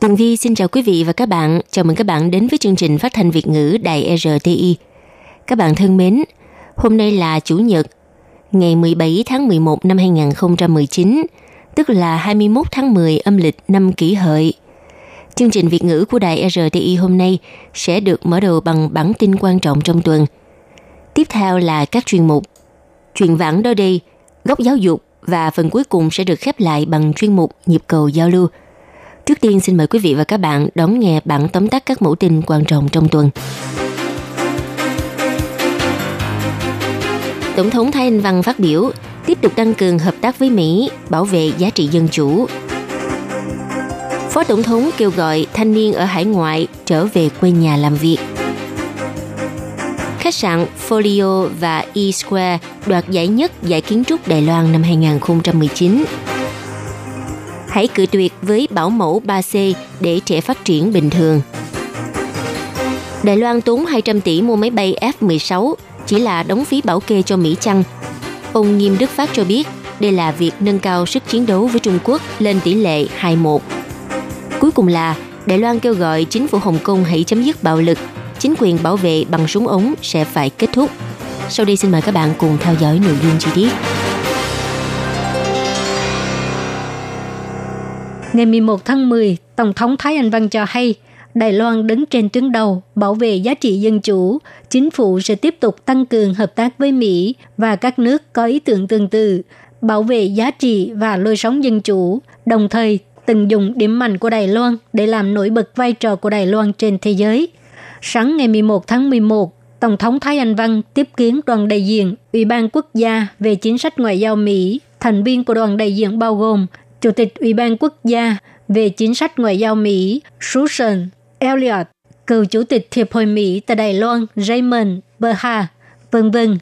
Tường Vi xin chào quý vị và các bạn. Chào mừng các bạn đến với chương trình phát thanh Việt ngữ Đài RTI. Các bạn thân mến, hôm nay là Chủ nhật, ngày 17 tháng 11 năm 2019, tức là 21 tháng 10 âm lịch năm kỷ hợi. Chương trình Việt ngữ của Đài RTI hôm nay sẽ được mở đầu bằng bản tin quan trọng trong tuần. Tiếp theo là các chuyên mục Chuyện vãng đó đây, góc giáo dục và phần cuối cùng sẽ được khép lại bằng chuyên mục Nhịp cầu giao lưu. Trước tiên xin mời quý vị và các bạn đón nghe bản tóm tắt các mẫu tin quan trọng trong tuần. Tổng thống Thái Anh Văn phát biểu tiếp tục tăng cường hợp tác với Mỹ, bảo vệ giá trị dân chủ. Phó Tổng thống kêu gọi thanh niên ở hải ngoại trở về quê nhà làm việc. Khách sạn Folio và E-Square đoạt giải nhất giải kiến trúc Đài Loan năm 2019. Hãy cự tuyệt với bảo mẫu 3C để trẻ phát triển bình thường. Đài Loan tốn 200 tỷ mua máy bay F-16 chỉ là đóng phí bảo kê cho Mỹ chăng? Ông Nghiêm Đức Phát cho biết đây là việc nâng cao sức chiến đấu với Trung Quốc lên tỷ lệ 2:1. Cuối cùng là Đài Loan kêu gọi chính phủ Hồng Kông hãy chấm dứt bạo lực, chính quyền bảo vệ bằng súng ống sẽ phải kết thúc. Sau đây xin mời các bạn cùng theo dõi nội dung chi tiết. Ngày 11 tháng 10, Tổng thống Thái Anh Văn cho hay Đài Loan đứng trên tuyến đầu bảo vệ giá trị dân chủ, chính phủ sẽ tiếp tục tăng cường hợp tác với Mỹ và các nước có ý tưởng tương tự, bảo vệ giá trị và lối sống dân chủ, đồng thời tận dụng điểm mạnh của Đài Loan để làm nổi bật vai trò của Đài Loan trên thế giới. Sáng ngày 11 tháng 11, Tổng thống Thái Anh Văn tiếp kiến đoàn đại diện Ủy ban Quốc gia về chính sách ngoại giao Mỹ. Thành viên của đoàn đại diện bao gồm Chủ tịch Ủy ban Quốc gia về chính sách ngoại giao Mỹ Susan Elliot, cựu chủ tịch Hiệp hội Mỹ tại Đài Loan Raymond Berha, vân vân.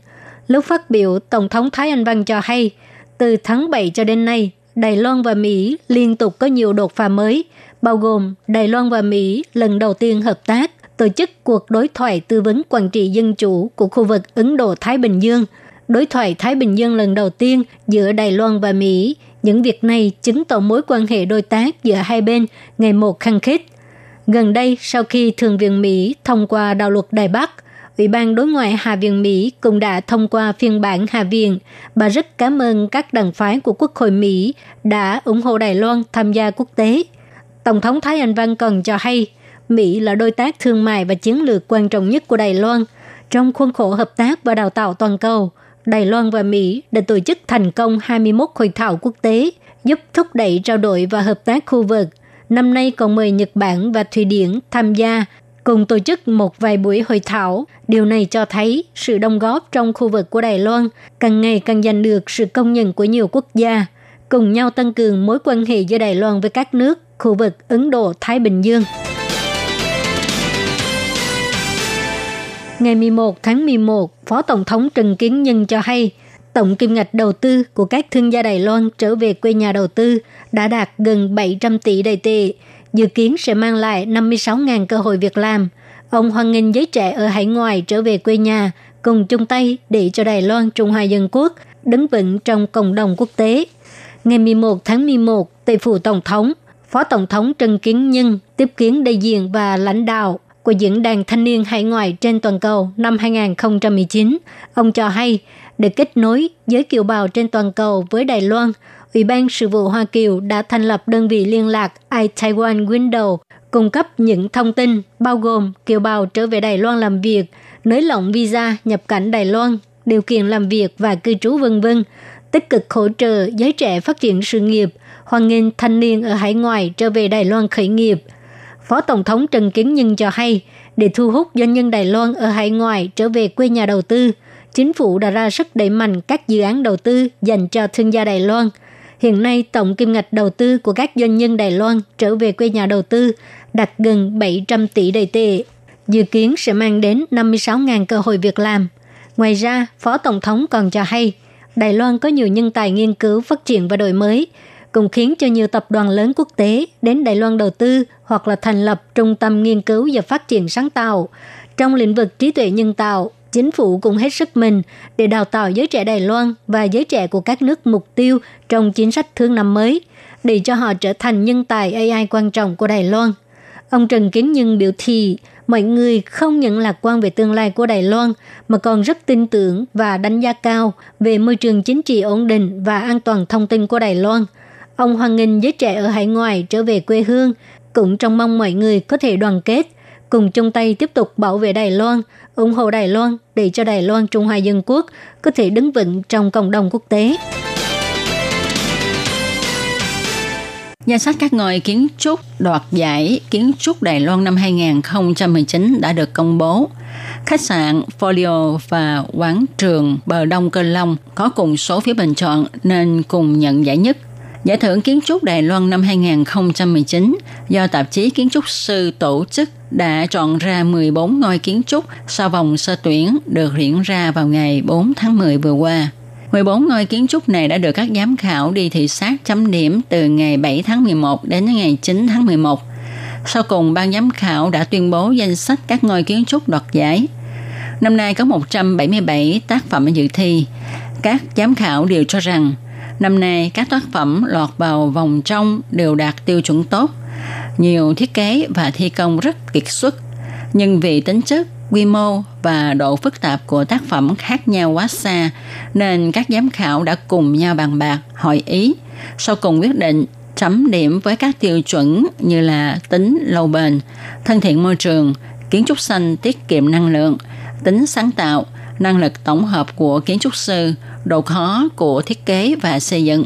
Lúc phát biểu, Tổng thống Thái Anh Văn cho hay, từ tháng 7 cho đến nay, Đài Loan và Mỹ liên tục có nhiều đột phá mới, bao gồm Đài Loan và Mỹ lần đầu tiên hợp tác tổ chức cuộc đối thoại tư vấn quản trị dân chủ của khu vực Ấn Độ-Thái Bình Dương, đối thoại Thái Bình Dương lần đầu tiên giữa Đài Loan và Mỹ. Những việc này chứng tỏ mối quan hệ đối tác giữa hai bên ngày một khăng khít. Gần đây, sau khi Thượng viện Mỹ thông qua đạo luật Đài Bắc, Ủy ban đối ngoại Hạ viện Mỹ cũng đã thông qua phiên bản Hạ viện. Bà rất cảm ơn các đảng phái của Quốc hội Mỹ đã ủng hộ Đài Loan tham gia quốc tế. Tổng thống Thái Anh Văn còn cho hay, Mỹ là đối tác thương mại và chiến lược quan trọng nhất của Đài Loan. Trong khuôn khổ hợp tác và đào tạo toàn cầu, Đài Loan và Mỹ đã tổ chức thành công 21 hội thảo quốc tế, giúp thúc đẩy trao đổi và hợp tác khu vực. Năm nay còn mời Nhật Bản và Thụy Điển tham gia cùng tổ chức một vài buổi hội thảo. Điều này cho thấy sự đóng góp trong khu vực của Đài Loan càng ngày càng giành được sự công nhận của nhiều quốc gia, cùng nhau tăng cường mối quan hệ giữa Đài Loan với các nước khu vực Ấn Độ-Thái Bình Dương. Ngày 11 tháng 11, Phó Tổng thống Trần Kiến Nhân cho hay, tổng kim ngạch đầu tư của các thương gia Đài Loan trở về quê nhà đầu tư đã đạt gần 700 tỷ đầy tệ, dự kiến sẽ mang lại 56.000 cơ hội việc làm. Ông hoan nghênh giới trẻ ở hải ngoại trở về quê nhà, cùng chung tay để cho Đài Loan Trung Hoa Dân Quốc đứng vững trong cộng đồng quốc tế. Ngày 11 tháng 11, tại phủ Tổng thống, Phó Tổng thống Trần Kiến Nhân tiếp kiến đại diện và lãnh đạo của Diễn đàn Thanh niên Hải ngoại trên toàn cầu năm 2019. Ông cho hay, để kết nối giới kiều bào trên toàn cầu với Đài Loan, Ủy ban Sự vụ Hoa Kiều đã thành lập đơn vị liên lạc iTaiwan Window cung cấp những thông tin bao gồm kiều bào trở về Đài Loan làm việc, nới lỏng visa nhập cảnh Đài Loan, điều kiện làm việc và cư trú vân vân, tích cực hỗ trợ giới trẻ phát triển sự nghiệp, hoan nghênh thanh niên ở hải ngoại trở về Đài Loan khởi nghiệp. Phó Tổng thống Trần Kiến Nhân cho hay, để thu hút doanh nhân Đài Loan ở hải ngoại trở về quê nhà đầu tư, chính phủ đã ra sức đẩy mạnh các dự án đầu tư dành cho thương gia Đài Loan. Hiện nay, tổng kim ngạch đầu tư của các doanh nhân Đài Loan trở về quê nhà đầu tư đạt gần 700 tỷ đầy tệ, dự kiến sẽ mang đến 56.000 cơ hội việc làm. Ngoài ra, Phó Tổng thống còn cho hay, Đài Loan có nhiều nhân tài nghiên cứu, phát triển và đổi mới, cũng khiến cho nhiều tập đoàn lớn quốc tế đến Đài Loan đầu tư hoặc là thành lập trung tâm nghiên cứu và phát triển sáng tạo. Trong lĩnh vực trí tuệ nhân tạo, chính phủ cũng hết sức mình để đào tạo giới trẻ Đài Loan và giới trẻ của các nước mục tiêu trong chính sách thương năm mới, để cho họ trở thành nhân tài AI quan trọng của Đài Loan. Ông Trần Kiến Nhân biểu thị, mọi người không những lạc quan về tương lai của Đài Loan, mà còn rất tin tưởng và đánh giá cao về môi trường chính trị ổn định và an toàn thông tin của Đài Loan. Ông hoan nghênh giới trẻ ở hải ngoại trở về quê hương, cũng trong mong mọi người có thể đoàn kết, cùng chung tay tiếp tục bảo vệ Đài Loan, ủng hộ Đài Loan để cho Đài Loan Trung Hoa Dân Quốc có thể đứng vững trong cộng đồng quốc tế. Danh sách các ngôi kiến trúc đoạt giải kiến trúc Đài Loan năm 2019 đã được công bố. Khách sạn Folio và quán trường Bờ Đông Cơ Long có cùng số phiếu bình chọn nên cùng nhận giải nhất. Giải thưởng Kiến trúc Đài Loan năm 2019 do tạp chí Kiến trúc sư tổ chức đã chọn ra 14 ngôi kiến trúc sau vòng sơ tuyển được diễn ra vào ngày 4 tháng 10 vừa qua. 14 ngôi kiến trúc này đã được các giám khảo đi thị sát chấm điểm từ ngày 7 tháng 11 đến ngày 9 tháng 11. Sau cùng, ban giám khảo đã tuyên bố danh sách các ngôi kiến trúc đoạt giải. Năm nay có 177 tác phẩm dự thi. Các giám khảo đều cho rằng năm nay các tác phẩm lọt vào vòng trong đều đạt tiêu chuẩn tốt. Nhiều thiết kế và thi công rất kiệt xuất, nhưng vì tính chất quy mô và độ phức tạp của tác phẩm khác nhau quá xa nên các giám khảo đã cùng nhau bàn bạc hỏi ý sau cùng quyết định chấm điểm với các tiêu chuẩn như là tính lâu bền thân thiện môi trường kiến trúc xanh tiết kiệm năng lượng tính sáng tạo năng lực tổng hợp của kiến trúc sư độ khó của thiết kế và xây dựng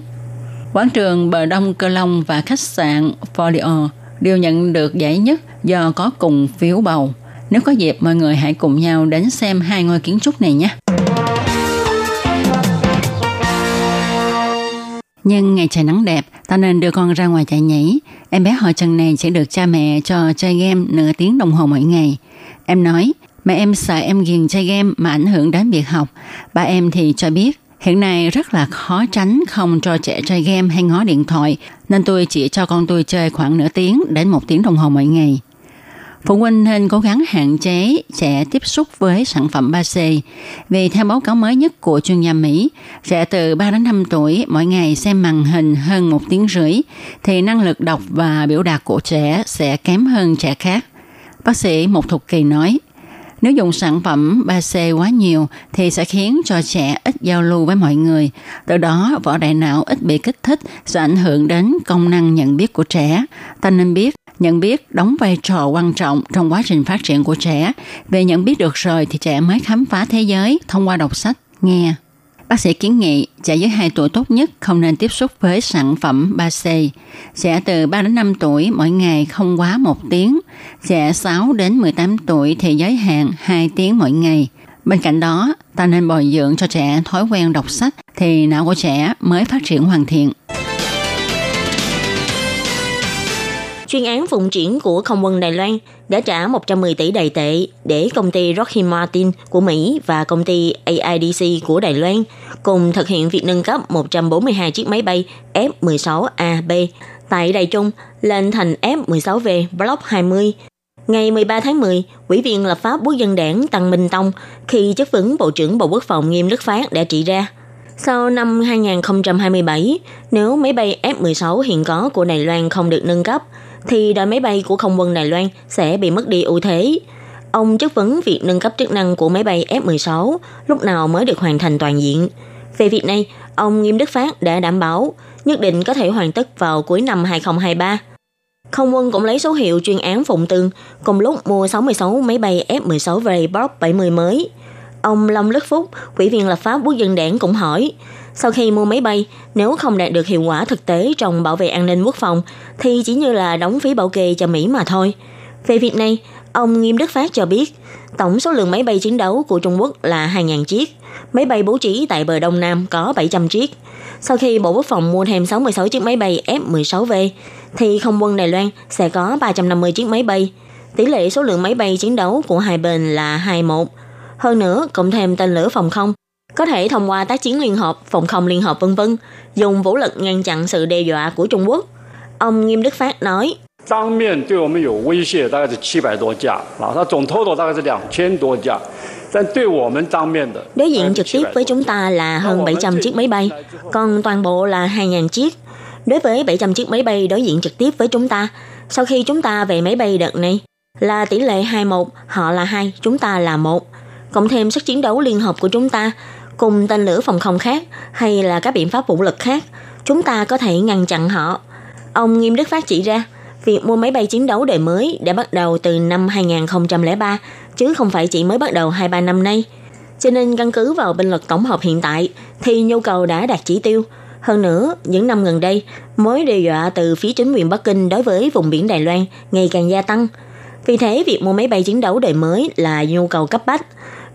quán trường bờ đông cơ long và khách sạn folio đều nhận được giải nhất do có cùng phiếu bầu nếu có dịp, mọi người hãy cùng nhau đến xem hai ngôi kiến trúc này nhé. Nhưng ngày trời nắng đẹp, ta nên đưa con ra ngoài chạy nhảy. Em bé họ Trần này sẽ được cha mẹ cho chơi game nửa tiếng đồng hồ mỗi ngày. Em nói, mẹ em sợ em ghiền chơi game mà ảnh hưởng đến việc học. Ba em thì cho biết, hiện nay rất là khó tránh không cho trẻ chơi game hay ngó điện thoại, nên tôi chỉ cho con tôi chơi khoảng nửa tiếng đến một tiếng đồng hồ mỗi ngày. Phụ huynh nên cố gắng hạn chế trẻ tiếp xúc với sản phẩm 3C. Vì theo báo cáo mới nhất của chuyên gia Mỹ, trẻ từ 3 đến 5 tuổi mỗi ngày xem màn hình hơn một tiếng rưỡi, thì năng lực đọc và biểu đạt của trẻ sẽ kém hơn trẻ khác. Bác sĩ Một Thục Kỳ nói, nếu dùng sản phẩm 3C quá nhiều thì sẽ khiến cho trẻ ít giao lưu với mọi người. Từ đó, vỏ đại não ít bị kích thích sẽ ảnh hưởng đến công năng nhận biết của trẻ. Ta nên biết nhận biết đóng vai trò quan trọng trong quá trình phát triển của trẻ. Về nhận biết được rồi thì trẻ mới khám phá thế giới thông qua đọc sách, nghe. Bác sĩ kiến nghị trẻ dưới 2 tuổi tốt nhất không nên tiếp xúc với sản phẩm 3C. Trẻ từ 3 đến 5 tuổi mỗi ngày không quá 1 tiếng. Trẻ 6 đến 18 tuổi thì giới hạn 2 tiếng mỗi ngày. Bên cạnh đó, ta nên bồi dưỡng cho trẻ thói quen đọc sách thì não của trẻ mới phát triển hoàn thiện. Chuyên án phụng triển của không quân Đài Loan đã trả 110 tỷ đài tệ để công ty Rocky Martin của Mỹ và công ty AIDC của Đài Loan cùng thực hiện việc nâng cấp 142 chiếc máy bay F-16AB tại Đài Trung lên thành F-16V Block 20 Ngày 13 tháng 10, Ủy viên lập pháp quốc dân đảng Tăng Minh Tông khi chất vấn Bộ trưởng Bộ Quốc phòng Nghiêm Đức Phát đã trị ra. Sau năm 2027, nếu máy bay F-16 hiện có của Đài Loan không được nâng cấp, thì đội máy bay của không quân Đài Loan sẽ bị mất đi ưu thế. Ông chất vấn việc nâng cấp chức năng của máy bay F-16 lúc nào mới được hoàn thành toàn diện. Về việc này, ông Nghiêm Đức Phát đã đảm bảo nhất định có thể hoàn tất vào cuối năm 2023. Không quân cũng lấy số hiệu chuyên án Phụng Tương cùng lúc mua 66 máy bay F-16 về Block 70 mới. Ông Long Đức Phúc, Ủy viên lập pháp quốc dân đảng cũng hỏi, sau khi mua máy bay, nếu không đạt được hiệu quả thực tế trong bảo vệ an ninh quốc phòng, thì chỉ như là đóng phí bảo kê cho Mỹ mà thôi. Về việc này, ông Nghiêm Đức Phát cho biết, tổng số lượng máy bay chiến đấu của Trung Quốc là 2.000 chiếc, máy bay bố trí tại bờ Đông Nam có 700 chiếc. Sau khi Bộ Quốc phòng mua thêm 66 chiếc máy bay F-16V, thì không quân Đài Loan sẽ có 350 chiếc máy bay. Tỷ lệ số lượng máy bay chiến đấu của hai bên là 2:1 Hơn nữa, cộng thêm tên lửa phòng không, có thể thông qua tác chiến liên hợp, phòng không liên hợp vân vân, dùng vũ lực ngăn chặn sự đe dọa của Trung Quốc. Ông Nghiêm Đức Phát nói, Đối diện trực tiếp với chúng ta là hơn 700 chiếc máy bay, còn toàn bộ là 2.000 chiếc. Đối với 700 chiếc máy bay đối diện trực tiếp với chúng ta, sau khi chúng ta về máy bay đợt này, là tỷ lệ 21, họ là 2, chúng ta là 1. Cộng thêm sức chiến đấu liên hợp của chúng ta, cùng tên lửa phòng không khác hay là các biện pháp vũ lực khác, chúng ta có thể ngăn chặn họ. Ông Nghiêm Đức Phát chỉ ra, việc mua máy bay chiến đấu đời mới đã bắt đầu từ năm 2003, chứ không phải chỉ mới bắt đầu 2-3 năm nay. Cho nên căn cứ vào binh lực tổng hợp hiện tại thì nhu cầu đã đạt chỉ tiêu. Hơn nữa, những năm gần đây, mối đe dọa từ phía chính quyền Bắc Kinh đối với vùng biển Đài Loan ngày càng gia tăng. Vì thế, việc mua máy bay chiến đấu đời mới là nhu cầu cấp bách.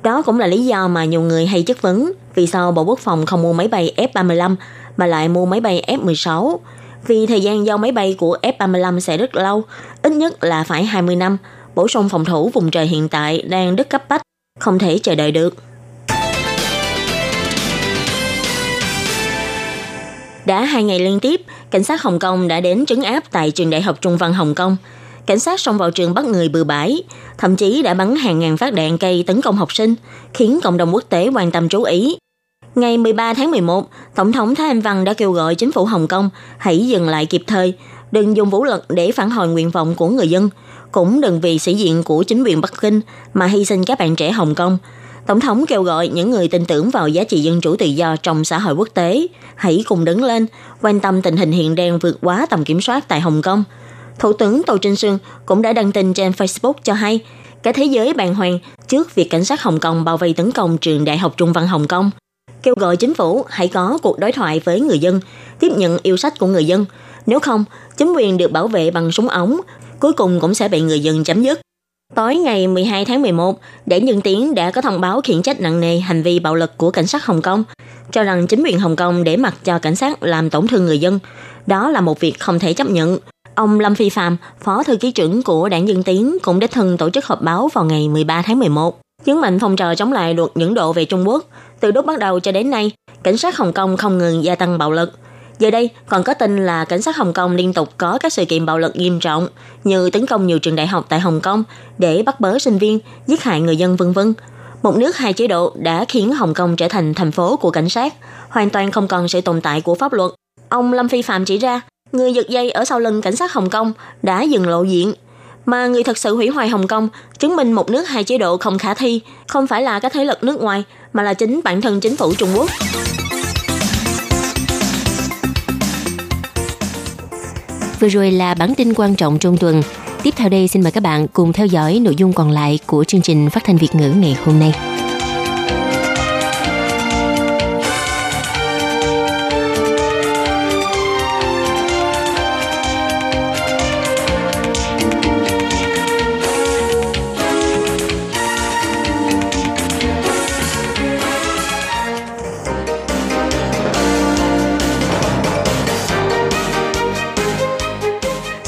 Đó cũng là lý do mà nhiều người hay chất vấn vì sao Bộ Quốc phòng không mua máy bay F-35 mà lại mua máy bay F-16. Vì thời gian giao máy bay của F-35 sẽ rất lâu, ít nhất là phải 20 năm. Bổ sung phòng thủ vùng trời hiện tại đang rất cấp bách, không thể chờ đợi được. Đã hai ngày liên tiếp, cảnh sát Hồng Kông đã đến trấn áp tại trường đại học Trung văn Hồng Kông. Cảnh sát xông vào trường bắt người bừa bãi, thậm chí đã bắn hàng ngàn phát đạn cây tấn công học sinh, khiến cộng đồng quốc tế quan tâm chú ý. Ngày 13 tháng 11, Tổng thống Thái Anh Văn đã kêu gọi chính phủ Hồng Kông hãy dừng lại kịp thời, đừng dùng vũ lực để phản hồi nguyện vọng của người dân, cũng đừng vì sĩ diện của chính quyền Bắc Kinh mà hy sinh các bạn trẻ Hồng Kông. Tổng thống kêu gọi những người tin tưởng vào giá trị dân chủ tự do trong xã hội quốc tế hãy cùng đứng lên, quan tâm tình hình hiện đang vượt quá tầm kiểm soát tại Hồng Kông. Thủ tướng Tô Trinh Sương cũng đã đăng tin trên Facebook cho hay cả thế giới bàng hoàng trước việc cảnh sát Hồng Kông bao vây tấn công trường Đại học Trung văn Hồng Kông. Kêu gọi chính phủ hãy có cuộc đối thoại với người dân, tiếp nhận yêu sách của người dân. Nếu không, chính quyền được bảo vệ bằng súng ống, cuối cùng cũng sẽ bị người dân chấm dứt. Tối ngày 12 tháng 11, Đảng Dân Tiến đã có thông báo khiển trách nặng nề hành vi bạo lực của cảnh sát Hồng Kông, cho rằng chính quyền Hồng Kông để mặc cho cảnh sát làm tổn thương người dân. Đó là một việc không thể chấp nhận. Ông Lâm Phi Phạm, Phó Thư ký trưởng của Đảng Dân Tiến cũng đích thân tổ chức họp báo vào ngày 13 tháng 11, nhấn mạnh phong trào chống lại luật những độ về Trung Quốc. Từ lúc bắt đầu cho đến nay, cảnh sát Hồng Kông không ngừng gia tăng bạo lực. Giờ đây, còn có tin là cảnh sát Hồng Kông liên tục có các sự kiện bạo lực nghiêm trọng như tấn công nhiều trường đại học tại Hồng Kông để bắt bớ sinh viên, giết hại người dân vân vân. Một nước hai chế độ đã khiến Hồng Kông trở thành thành phố của cảnh sát, hoàn toàn không còn sự tồn tại của pháp luật. Ông Lâm Phi Phạm chỉ ra, người giật dây ở sau lưng cảnh sát Hồng Kông đã dừng lộ diện. Mà người thật sự hủy hoại Hồng Kông, chứng minh một nước hai chế độ không khả thi, không phải là các thế lực nước ngoài, mà là chính bản thân chính phủ Trung Quốc. Vừa rồi là bản tin quan trọng trong tuần. Tiếp theo đây xin mời các bạn cùng theo dõi nội dung còn lại của chương trình phát thanh Việt ngữ ngày hôm nay.